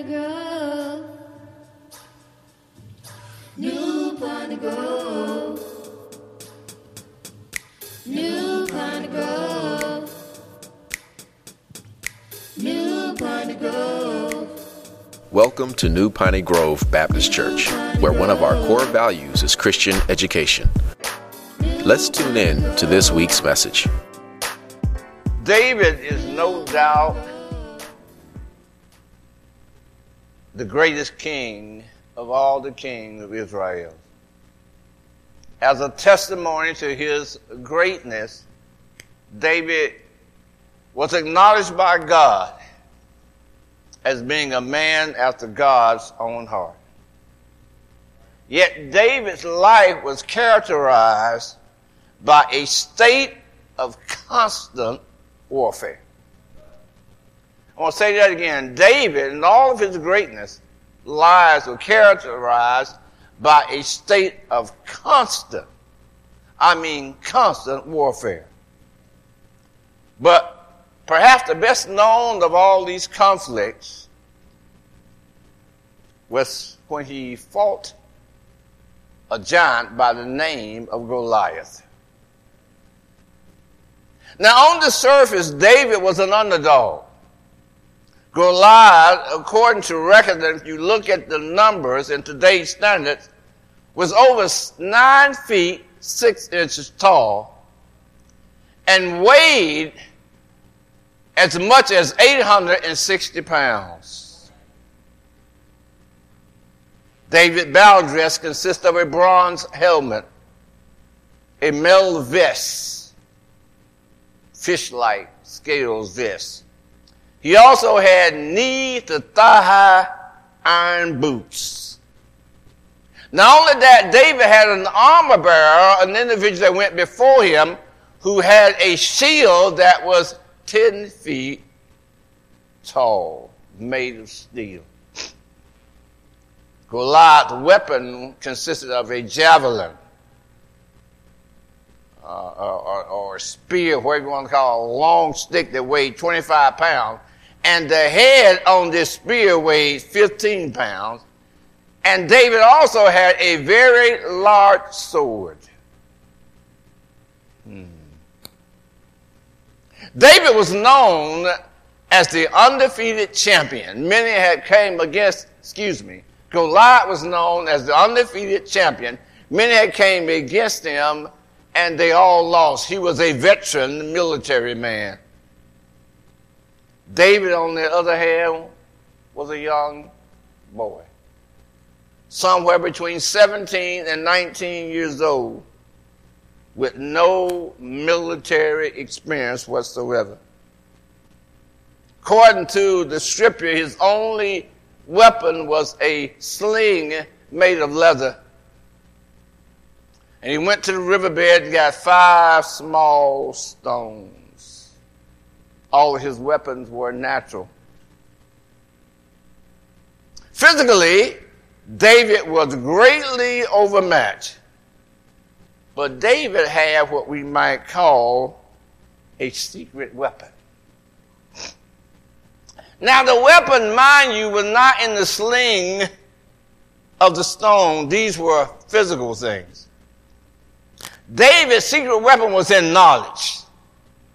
Piney Grove. New Piney Grove. New Piney Grove. New Piney Grove. Welcome to New Piney Grove Baptist Church, where one of our core values is Christian education. Let's tune in to this week's message. David is no doubt the greatest king of all the kings of Israel. As a testimony to his greatness, David was acknowledged by God as being a man after God's own heart. Yet David's life was characterized by a state of constant warfare. I want to say that again. David, in all of his greatness, lives were characterized by a state of constant, I mean constant warfare. But perhaps the best known of all these conflicts was when he fought a giant by the name of Goliath. Now, on the surface, David was an underdog. Goliath, according to record, if you look at the numbers in today's standards, was over nine feet six inches tall and weighed as much as 860 pounds. David battle dress consists of a bronze helmet, a metal vest, fish-like scales vest, he also had knee to thigh high iron boots. Not only that, David had an armor bearer, an individual that went before him, who had a shield that was 10 feet tall, made of steel. Goliath's weapon consisted of a javelin, uh, or, or, a spear, whatever you want to call it, a long stick that weighed 25 pounds, and the head on this spear weighed 15 pounds. And David also had a very large sword. Hmm. David was known as the undefeated champion. Many had came against, excuse me, Goliath was known as the undefeated champion. Many had came against him and they all lost. He was a veteran military man. David, on the other hand, was a young boy, somewhere between 17 and 19 years old, with no military experience whatsoever. According to the scripture, his only weapon was a sling made of leather. And he went to the riverbed and got five small stones all his weapons were natural. Physically, David was greatly overmatched. But David had what we might call a secret weapon. Now, the weapon, mind you, was not in the sling of the stone. These were physical things. David's secret weapon was in knowledge,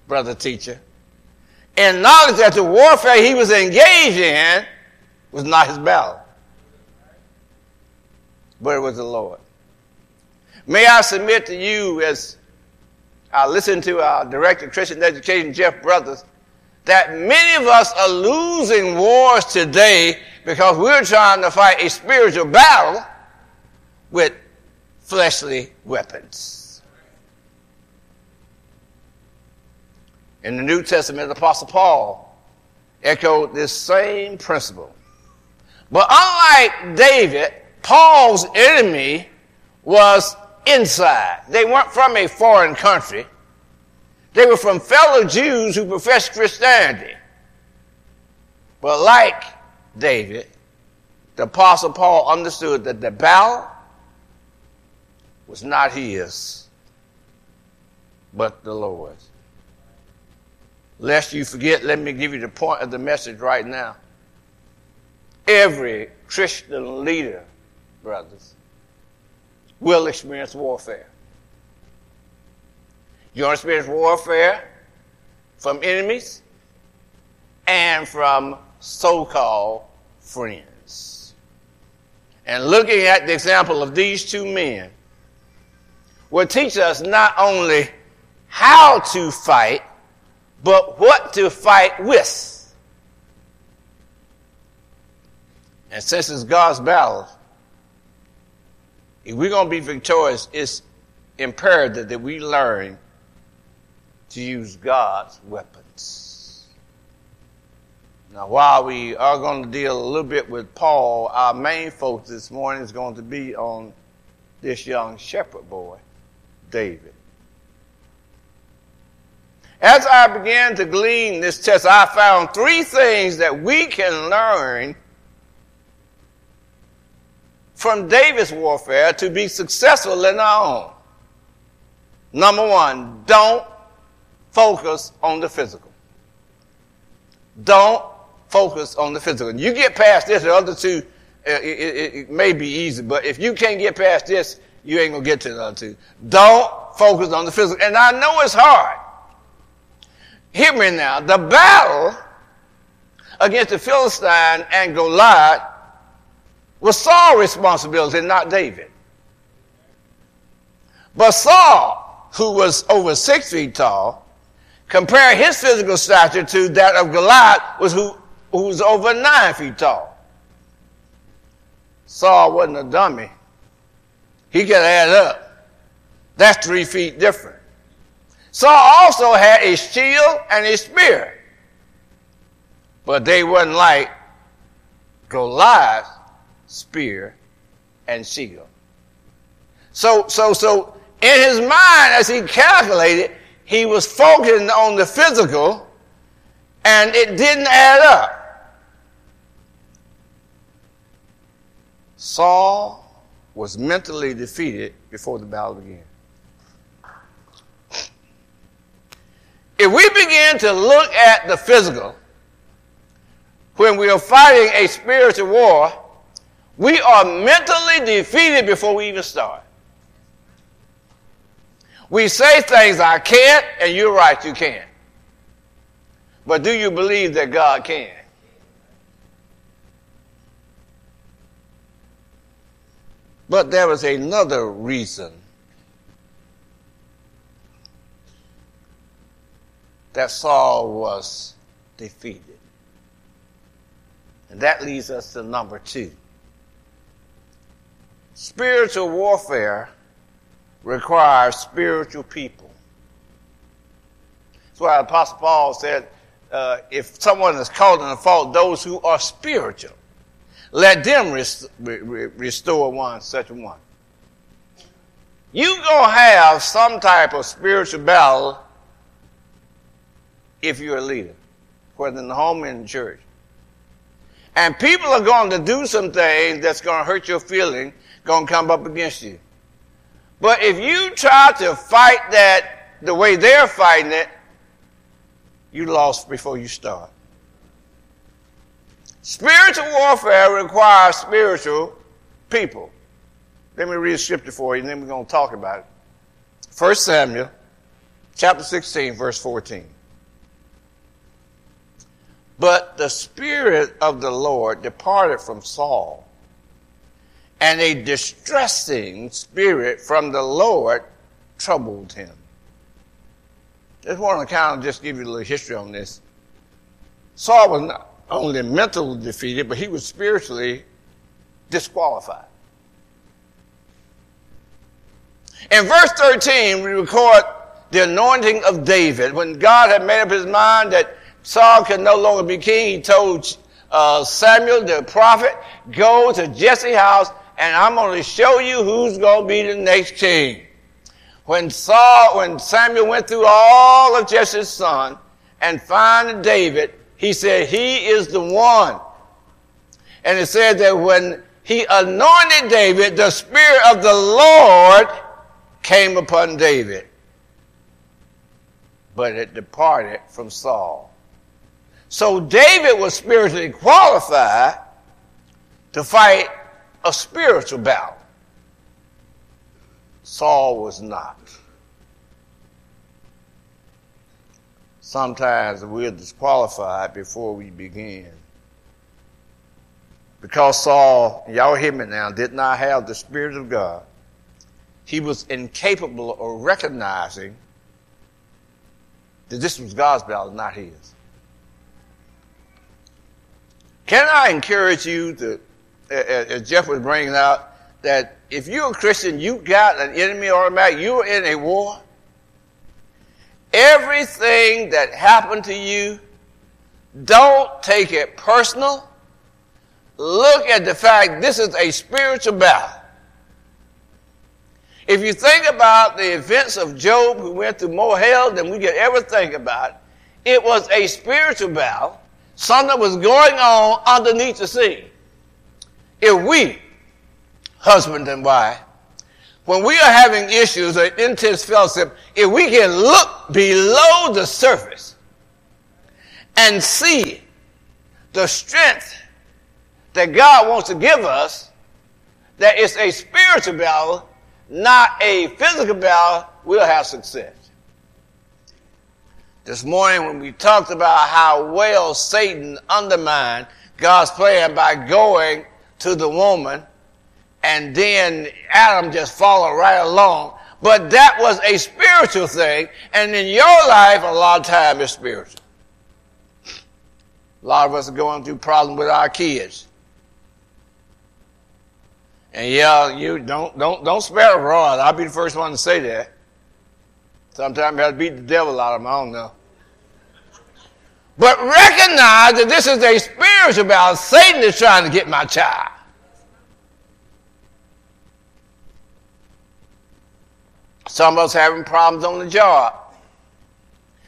brother teacher and knowledge that the warfare he was engaged in was not his battle, but it was the Lord. May I submit to you as I listen to our director of Christian education, Jeff Brothers, that many of us are losing wars today because we're trying to fight a spiritual battle with fleshly weapons. In the New Testament, the Apostle Paul echoed this same principle. But unlike David, Paul's enemy was inside. They weren't from a foreign country. They were from fellow Jews who professed Christianity. But like David, the apostle Paul understood that the battle was not his, but the Lord's. Lest you forget, let me give you the point of the message right now. Every Christian leader, brothers, will experience warfare. You'll experience warfare from enemies and from so-called friends. And looking at the example of these two men will teach us not only how to fight, but what to fight with. And since it's God's battle, if we're going to be victorious, it's imperative that we learn to use God's weapons. Now, while we are going to deal a little bit with Paul, our main focus this morning is going to be on this young shepherd boy, David. As I began to glean this test, I found three things that we can learn from David's warfare to be successful in our own. Number one, don't focus on the physical. Don't focus on the physical. You get past this, the other two, uh, it, it, it, may be easy, but if you can't get past this, you ain't gonna get to the other two. Don't focus on the physical. And I know it's hard. Hear me now. The battle against the Philistine and Goliath was Saul's responsibility, not David. But Saul, who was over six feet tall, Compare his physical stature to that of Goliath, was who, who was over nine feet tall. Saul wasn't a dummy. He could add up. That's three feet different. Saul also had a shield and a spear. But they weren't like Goliath's spear and shield. So, so, so in his mind, as he calculated, he was focusing on the physical and it didn't add up. Saul was mentally defeated before the battle began. If we begin to look at the physical, when we are fighting a spiritual war, we are mentally defeated before we even start. We say things I can't, and you're right, you can. But do you believe that God can? But there was another reason that Saul was defeated. And that leads us to number two. Spiritual warfare requires spiritual people. That's why Apostle Paul said, uh, if someone is caught in a fault, those who are spiritual, let them rest- re- restore one such one. You gonna have some type of spiritual battle if you're a leader, whether in the home or in the church. And people are going to do some things that's going to hurt your feeling, going to come up against you. But if you try to fight that the way they're fighting it, you lost before you start. Spiritual warfare requires spiritual people. Let me read a scripture for you and then we're going to talk about it. 1 Samuel chapter 16 verse 14. But the Spirit of the Lord departed from Saul and a distressing spirit from the Lord troubled him. Just want to kind of just give you a little history on this. Saul was not only mentally defeated, but he was spiritually disqualified. In verse 13, we record the anointing of David. When God had made up his mind that Saul could no longer be king, he told uh, Samuel, the prophet, go to Jesse's house and I'm going to show you who's going to be the next king. When Saul, when Samuel went through all of Jesse's son and found David, he said, he is the one. And it said that when he anointed David, the Spirit of the Lord came upon David. But it departed from Saul. So David was spiritually qualified, to fight a spiritual battle. Saul was not. Sometimes we're disqualified before we begin. Because Saul, y'all hear me now, did not have the Spirit of God, he was incapable of recognizing that this was God's battle, not his. Can I encourage you to, uh, uh, as Jeff was bringing out, that if you're a Christian, you got an enemy automatic, you're in a war. Everything that happened to you, don't take it personal. Look at the fact this is a spiritual battle. If you think about the events of Job, who went through more hell than we could ever think about, it was a spiritual battle. Something was going on underneath the sea. If we, husband and wife, when we are having issues or intense fellowship, if we can look below the surface and see the strength that God wants to give us, that it's a spiritual battle not a physical battle, we'll have success. This morning when we talked about how well Satan undermined God's plan by going to the woman and then Adam just followed right along. But that was a spiritual thing. And in your life, a lot of time is spiritual. A lot of us are going through problems with our kids. And yeah, you don't don't don't spare a rod. I'll be the first one to say that. Sometimes you have to beat the devil out of them. I don't know. But recognize that this is a spiritual battle. Satan is trying to get my child. Some of us having problems on the job.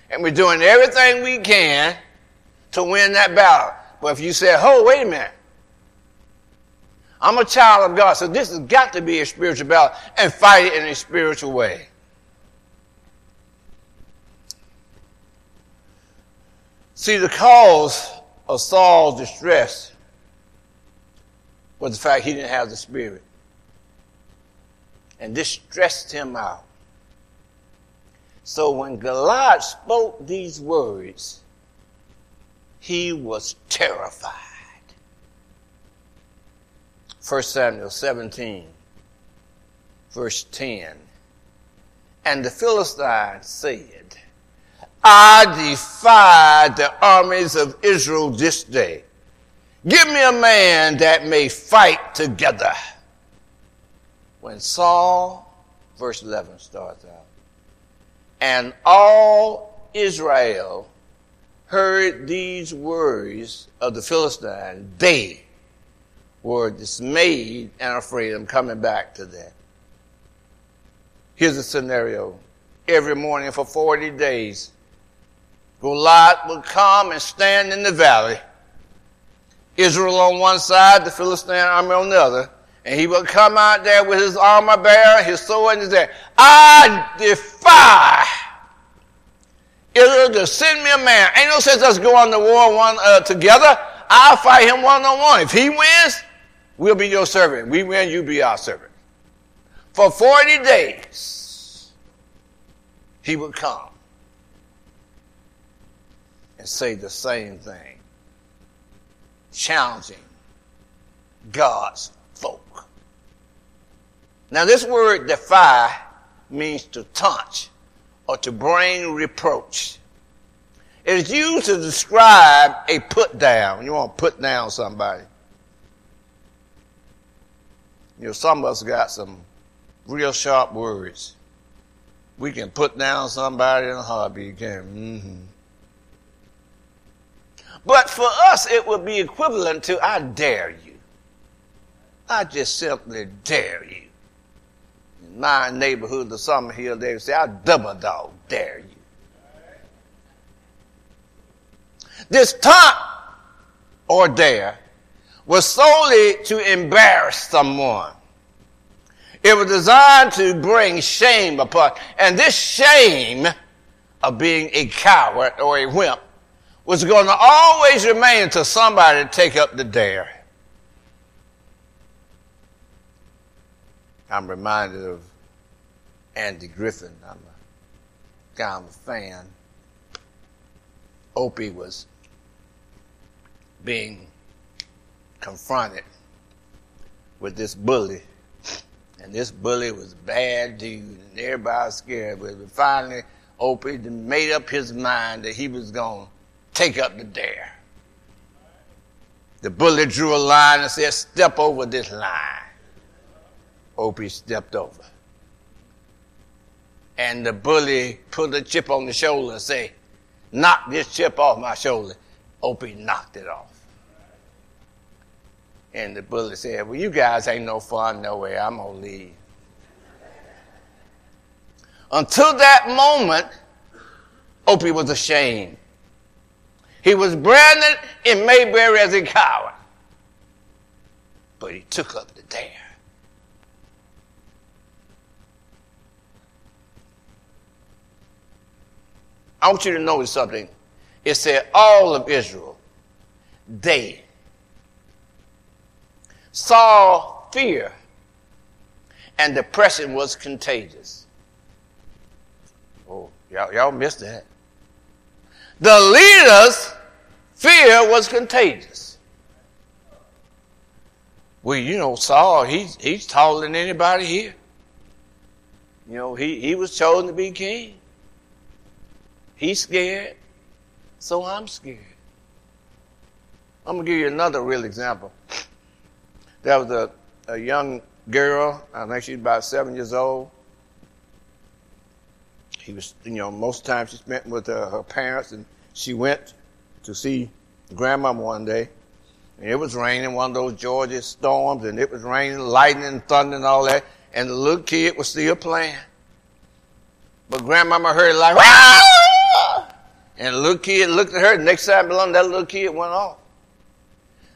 And we're doing everything we can to win that battle. But if you say, oh, wait a minute. I'm a child of God, so this has got to be a spiritual battle and fight it in a spiritual way. See, the cause of Saul's distress was the fact he didn't have the Spirit. And this stressed him out. So when Goliath spoke these words, he was terrified. 1 Samuel 17, verse 10. And the Philistine said, I defy the armies of Israel this day. Give me a man that may fight together. When Saul, verse 11 starts out, and all Israel heard these words of the Philistine, they were dismayed and afraid. I'm coming back to that. Here's a scenario. Every morning for 40 days, Goliath would come and stand in the valley. Israel on one side, the Philistine army on the other. And he would come out there with his armor bearer, his sword in his hand. I defy Israel to send me a man. Ain't no sense us going to war one uh, together. I'll fight him one on one. If he wins, We'll be your servant. We win, you be our servant. For 40 days, he would come and say the same thing, challenging God's folk. Now, this word defy means to taunt or to bring reproach. It is used to describe a put down. You want to put down somebody. You know, some of us got some real sharp words. We can put down somebody in a heartbeat, can mm-hmm. But for us, it would be equivalent to I dare you. I just simply dare you. In my neighborhood, the Summer Hill, they would say, I double dog dare you. This taunt or dare was solely to embarrass someone. It was designed to bring shame upon, and this shame of being a coward or a wimp was going to always remain until somebody take up the dare. I'm reminded of Andy Griffith. I'm a guy, I'm a fan. Opie was being confronted with this bully. And this bully was bad dude, and everybody was scared. But finally, Opie made up his mind that he was going to take up the dare. The bully drew a line and said, Step over this line. Opie stepped over. And the bully put a chip on the shoulder and said, Knock this chip off my shoulder. Opie knocked it off. And the bully said, Well, you guys ain't no fun no way. I'm going to leave. Until that moment, Opie was ashamed. He was branded in Mayberry as a coward. But he took up the dare. I want you to notice something. It said, all of Israel, they saw fear and depression was contagious. Oh, y'all, y'all missed that. The leaders' fear was contagious. Well, you know, Saul, he's, he's taller than anybody here. You know, he, he was chosen to be king. He's scared, so I'm scared. I'm going to give you another real example. There was a, a young girl, I think she's about seven years old. He was, you know, most of the time she spent with uh, her parents, and she went to see grandmama one day. And it was raining, one of those Georgia storms, and it was raining, lightning, thunder, and all that. And the little kid was still playing. But grandmama heard like, Wah! And the little kid looked at her. Next time along, that little kid went off.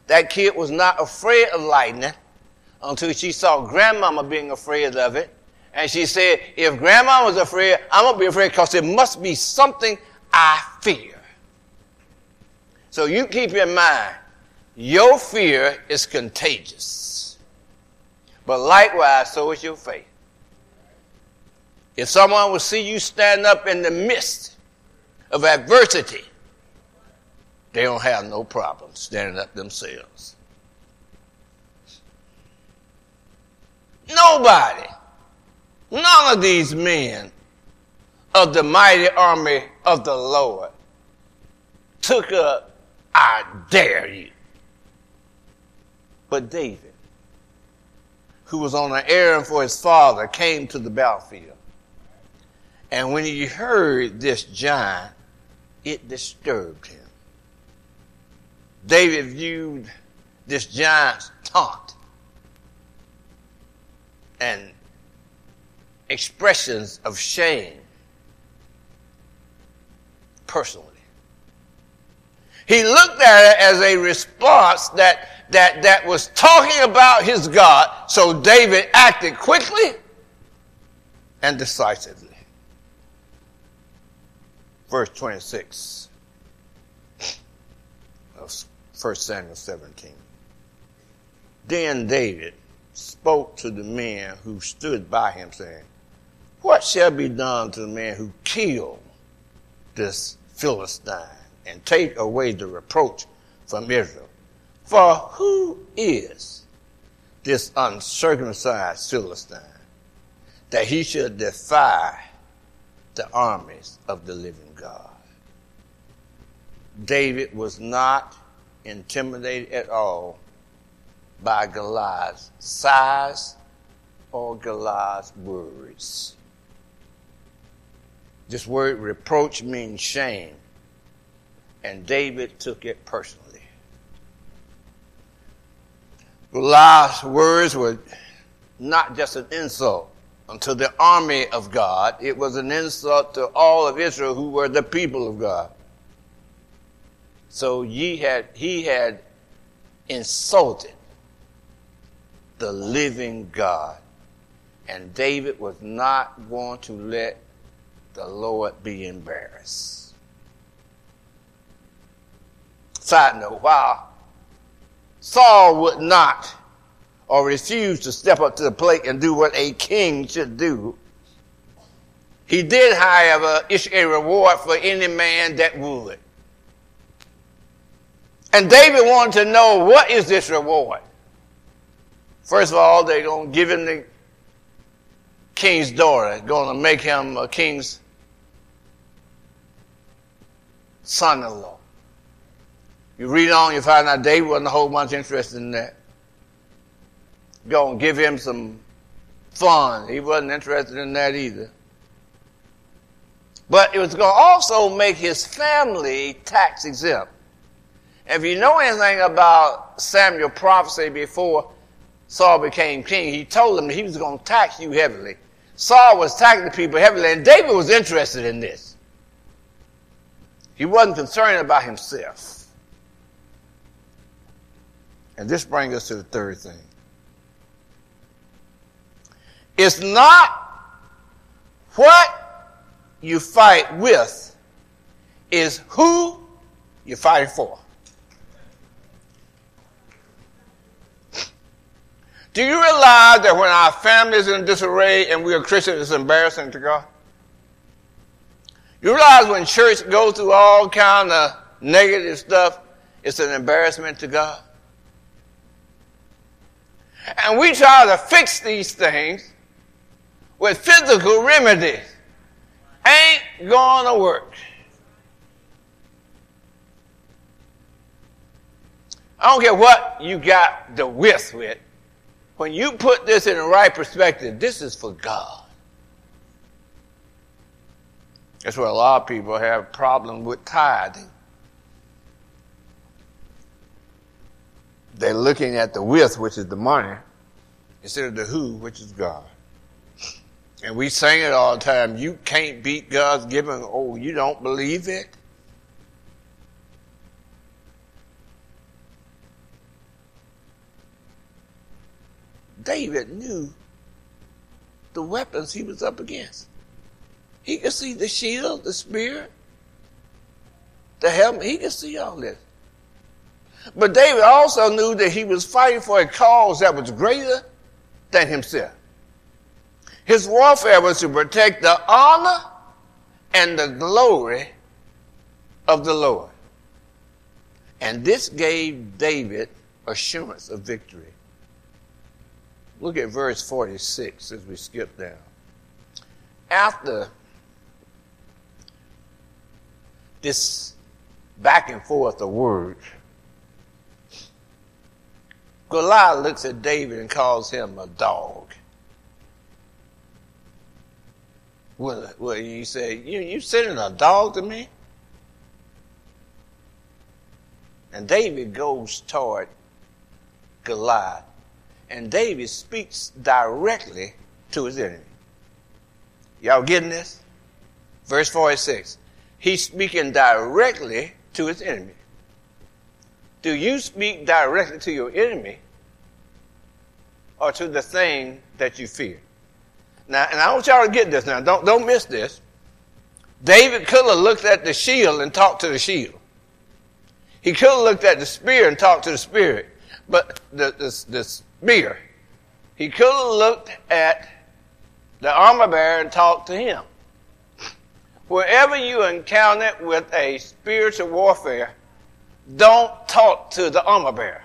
That kid was not afraid of lightning until she saw grandmama being afraid of it. And she said, if grandma was afraid, I'm going to be afraid because it must be something I fear. So you keep in mind, your fear is contagious. But likewise, so is your faith. If someone will see you stand up in the midst of adversity, they don't have no problem standing up themselves. Nobody, none of these men of the mighty army of the Lord took up, I dare you. But David, who was on an errand for his father, came to the battlefield. And when he heard this giant, it disturbed him. David viewed this giant's taunt and expressions of shame personally. He looked at it as a response that, that, that was talking about his God, so David acted quickly and decisively. Verse 26 of 1 Samuel 17. Then David spoke to the men who stood by him, saying, What shall be done to the man who killed this Philistine and take away the reproach from Israel? For who is this uncircumcised Philistine that he should defy the armies of the living God? David was not intimidated at all by Goliath's size or Goliath's words. This word reproach means shame, and David took it personally. Goliath's words were not just an insult unto the army of God, it was an insult to all of Israel who were the people of God. So he had, he had insulted the living God. And David was not going to let the Lord be embarrassed. Side note, while Saul would not or refused to step up to the plate and do what a king should do. He did, however, issue a reward for any man that would. And David wanted to know what is this reward? First of all, they're going to give him the king's daughter, going to make him a king's son in law. You read on, you find out David wasn't a whole bunch interested in that. Go and give him some fun. He wasn't interested in that either. But it was going to also make his family tax exempt. If you know anything about Samuel prophecy before Saul became king, he told them he was going to tax you heavily. Saul was taxing the people heavily, and David was interested in this. He wasn't concerned about himself. And this brings us to the third thing. It's not what you fight with, is who you're fighting for. Do you realize that when our family is in disarray and we are Christians, it's embarrassing to God? You realize when church goes through all kind of negative stuff, it's an embarrassment to God. And we try to fix these things with physical remedies. Ain't gonna work. I don't care what you got the width with. When you put this in the right perspective, this is for God. That's where a lot of people have problem with tithing. They're looking at the width, which is the money, instead of the who, which is God. And we sing it all the time. You can't beat God's giving. Oh, you don't believe it? David knew the weapons he was up against. He could see the shield, the spear, the helmet. He could see all this. But David also knew that he was fighting for a cause that was greater than himself. His warfare was to protect the honor and the glory of the Lord. And this gave David assurance of victory. Look at verse 46 as we skip down. After this back and forth of words, Goliath looks at David and calls him a dog. Well, well you say, you, you sending a dog to me? And David goes toward Goliath. And David speaks directly to his enemy. Y'all getting this? Verse 46. He's speaking directly to his enemy. Do you speak directly to your enemy or to the thing that you fear? Now, and I want y'all to get this now. Don't, don't miss this. David could have looked at the shield and talked to the shield. He could have looked at the spear and talked to the spirit, but the, the, the spear. He could have looked at the armor bearer and talked to him. Wherever you encounter with a spiritual warfare, don't talk to the armor bearer.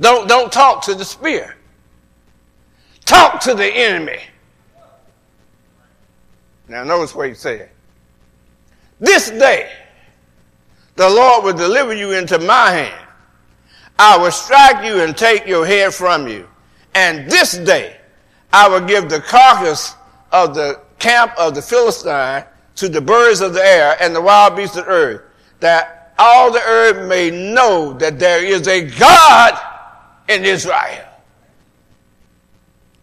Don't, don't talk to the spear. Talk to the enemy. Now notice what he said. This day, the Lord will deliver you into my hand. I will strike you and take your head from you. And this day, I will give the carcass of the camp of the Philistine to the birds of the air and the wild beasts of the earth, that all the earth may know that there is a God in Israel.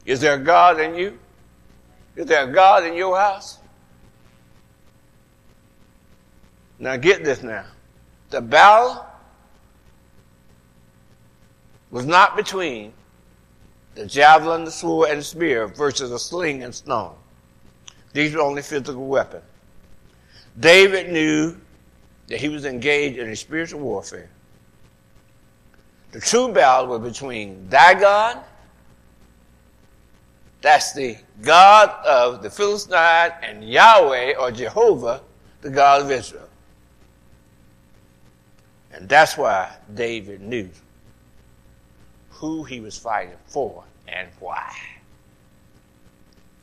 Is there a God in you? Is there a God in your house? Now get this now. The battle was not between the javelin, the sword, and the spear versus a sling and stone. These were only physical weapons. David knew that he was engaged in a spiritual warfare. The true battle was between Dagon, that's the God of the Philistines, and Yahweh or Jehovah, the God of Israel. And that's why David knew who he was fighting for and why.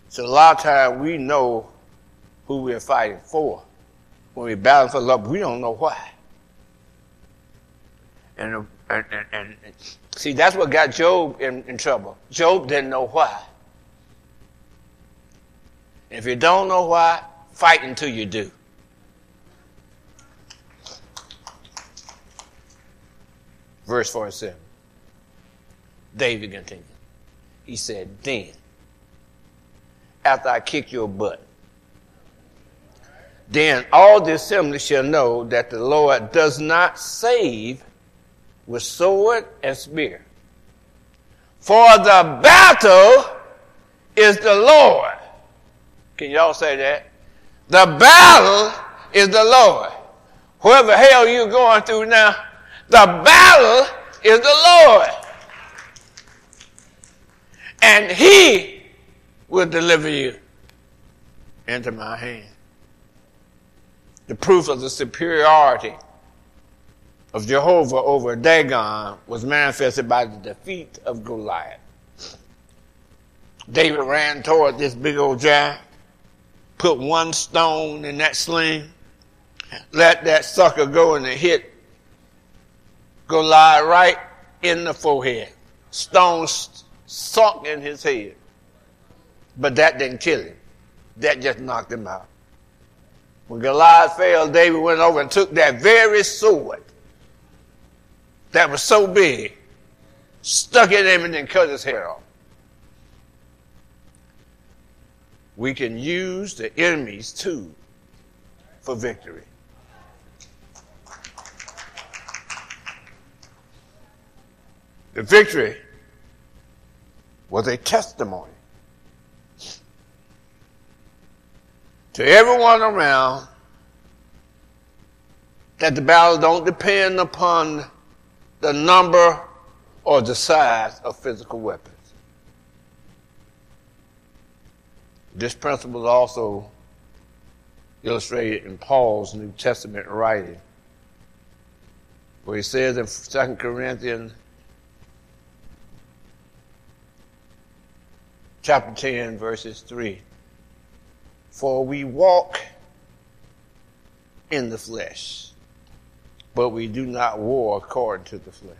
So a lot of times we know who we're fighting for. When we're battling for love, we don't know why. And, and, and, and see, that's what got Job in, in trouble. Job didn't know why. If you don't know why, fight until you do. Verse 47. David continued. He said, Then, after I kick your butt, then all the assembly shall know that the Lord does not save with sword and spear. For the battle is the Lord. Can y'all say that? The battle is the Lord. Whatever hell you're going through now, the battle is the Lord. And He will deliver you into my hand. The proof of the superiority of Jehovah over Dagon was manifested by the defeat of Goliath. David ran toward this big old giant, put one stone in that sling, let that sucker go and it hit Goliath right in the forehead. Stone sunk in his head. But that didn't kill him. That just knocked him out. When Goliath fell, David went over and took that very sword that was so big, stuck it in him and then cut his hair off. We can use the enemy's tool for victory. The victory was a testimony to everyone around that the battle don't depend upon the number or the size of physical weapons. This principle is also illustrated in Paul's New Testament writing, where he says in 2 Corinthians chapter 10, verses 3. For we walk in the flesh, but we do not war according to the flesh.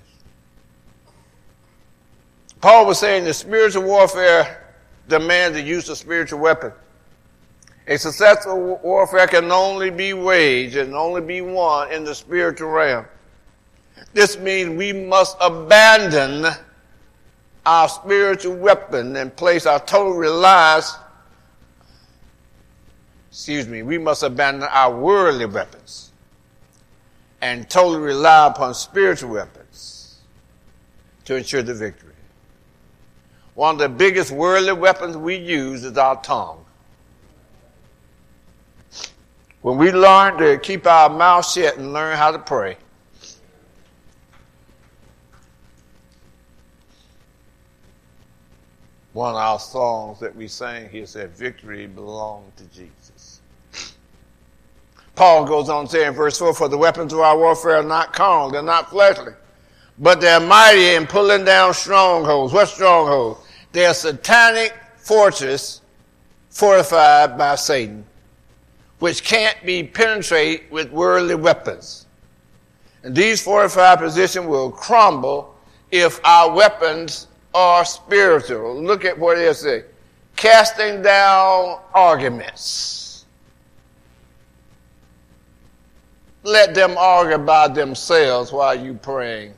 Paul was saying the spiritual warfare demands the use of spiritual weapons. A successful warfare can only be waged and only be won in the spiritual realm. This means we must abandon our spiritual weapon and place our total reliance, excuse me, we must abandon our worldly weapons and totally rely upon spiritual weapons to ensure the victory. One of the biggest worldly weapons we use is our tongue. When we learn to keep our mouth shut and learn how to pray, one of our songs that we sang here said, Victory belongs to Jesus. Paul goes on saying, verse 4 For the weapons of our warfare are not carnal, they're not fleshly, but they're mighty in pulling down strongholds. What strongholds? They're satanic fortress fortified by Satan, which can't be penetrated with worldly weapons. And these fortified positions will crumble if our weapons are spiritual. Look at what it says. Casting down arguments. Let them argue by themselves while you praying.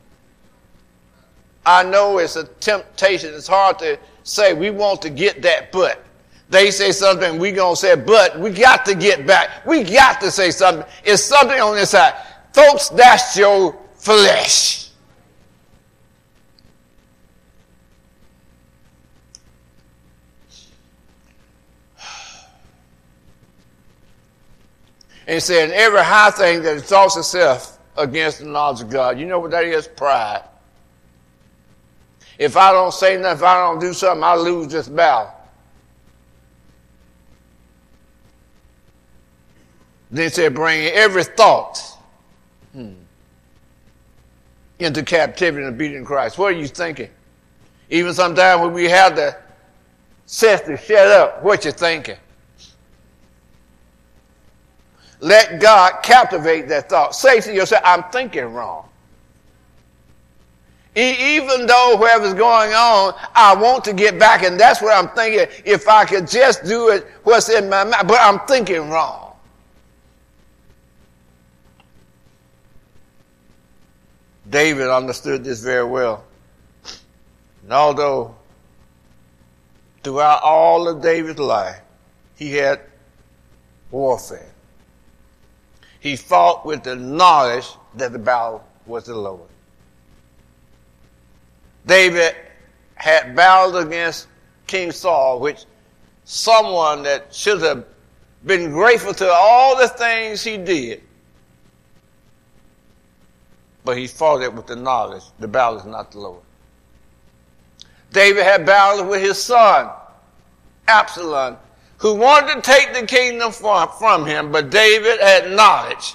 I know it's a temptation. It's hard to say we want to get that but. They say something, we gonna say, but we got to get back. We got to say something. It's something on this side. Folks, that's your flesh. And he said, every high thing that exalts itself against the knowledge of God, you know what that is? Pride. If I don't say nothing, if I don't do something, I lose this battle. Then it said, bring every thought hmm, into captivity and obedience Christ. What are you thinking? Even sometimes when we have the sense to shut up, what you thinking? Let God captivate that thought. Say to yourself, I'm thinking wrong. even though whatever's going on, I want to get back, and that's what I'm thinking. If I could just do it, what's in my mind, but I'm thinking wrong. David understood this very well. And although throughout all of David's life, he had warfare. He fought with the knowledge that the battle was the Lord. David had battled against King Saul, which someone that should have been grateful to all the things he did. But he fought it with the knowledge the battle is not the Lord. David had battled with his son, Absalom, who wanted to take the kingdom from, him, but David had knowledge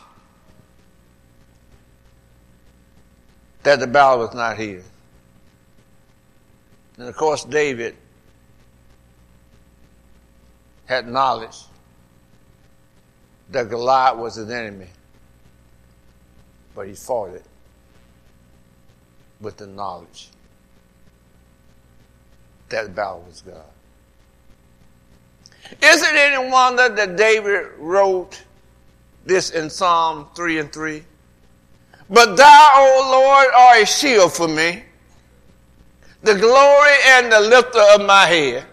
that the battle was not his. And of course, David had knowledge that Goliath was his enemy, but he fought it with the knowledge that the battle was God. Is it any wonder that David wrote this in Psalm 3 and 3? But thou, O Lord, art a shield for me, the glory and the lifter of my head.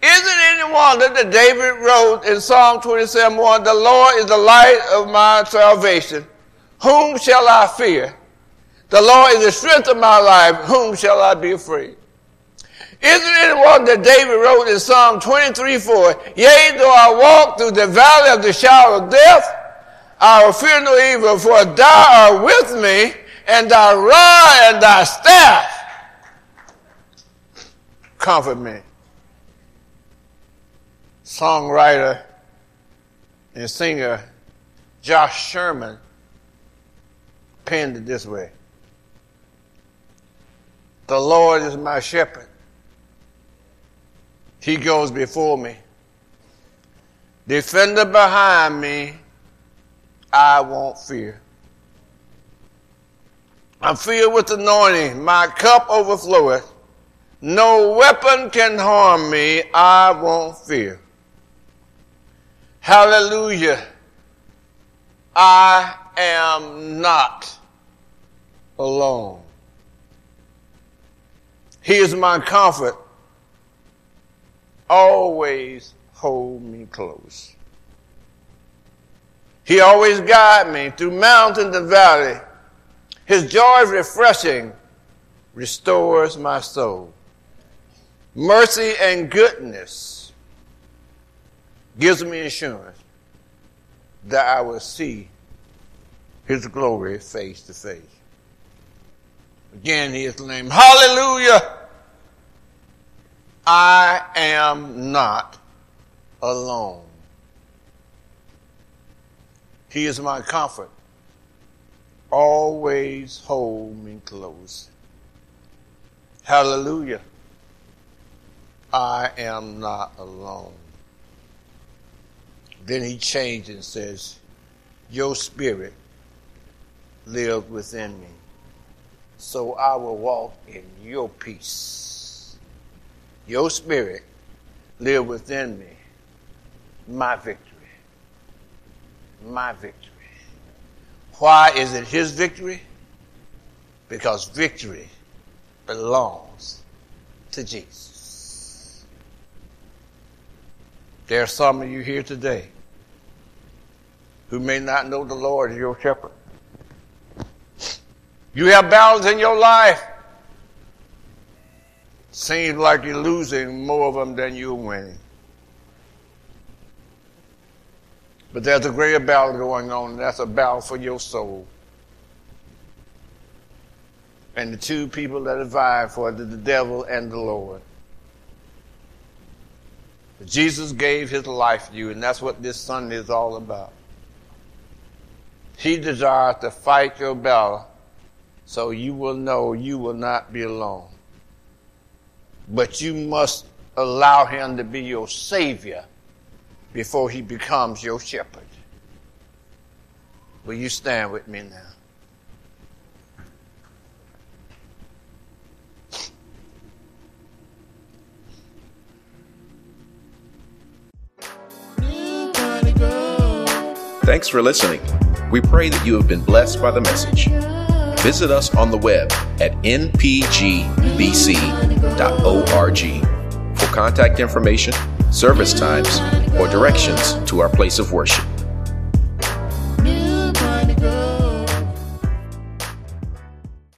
Is it any wonder that David wrote in Psalm 27 1, The Lord is the light of my salvation. Whom shall I fear? The Lord is the strength of my life. Whom shall I be afraid? Isn't it one that David wrote in Psalm 23 4? Yea, though I walk through the valley of the shadow of death, I will fear no evil, for thou art with me, and thy rod and thy staff comfort me. Songwriter and singer Josh Sherman penned it this way. The Lord is my shepherd. He goes before me. Defender behind me, I won't fear. I'm filled with anointing. My cup overfloweth. No weapon can harm me. I won't fear. Hallelujah. I am not alone. He is my comfort. Always hold me close. He always guide me through mountain and valley. His joy is refreshing, restores my soul. Mercy and goodness gives me assurance that I will see his glory face to face. Again, he is. Hallelujah. I am not alone. He is my comfort. Always hold me close. Hallelujah. I am not alone. Then he changes and says, Your spirit lives within me. So I will walk in your peace your spirit live within me. My victory. My victory. Why is it his victory? Because victory belongs to Jesus. There are some of you here today who may not know the Lord as your shepherd. You have battles in your life Seems like you're losing more of them than you're winning. But there's a greater battle going on, and that's a battle for your soul. and the two people that have vied for it, are the devil and the Lord. Jesus gave his life for you, and that's what this Sunday is all about. He desires to fight your battle so you will know you will not be alone. But you must allow him to be your Savior before he becomes your shepherd. Will you stand with me now? Thanks for listening. We pray that you have been blessed by the message. Visit us on the web at npgbc.org for contact information, service times, or directions to our place of worship.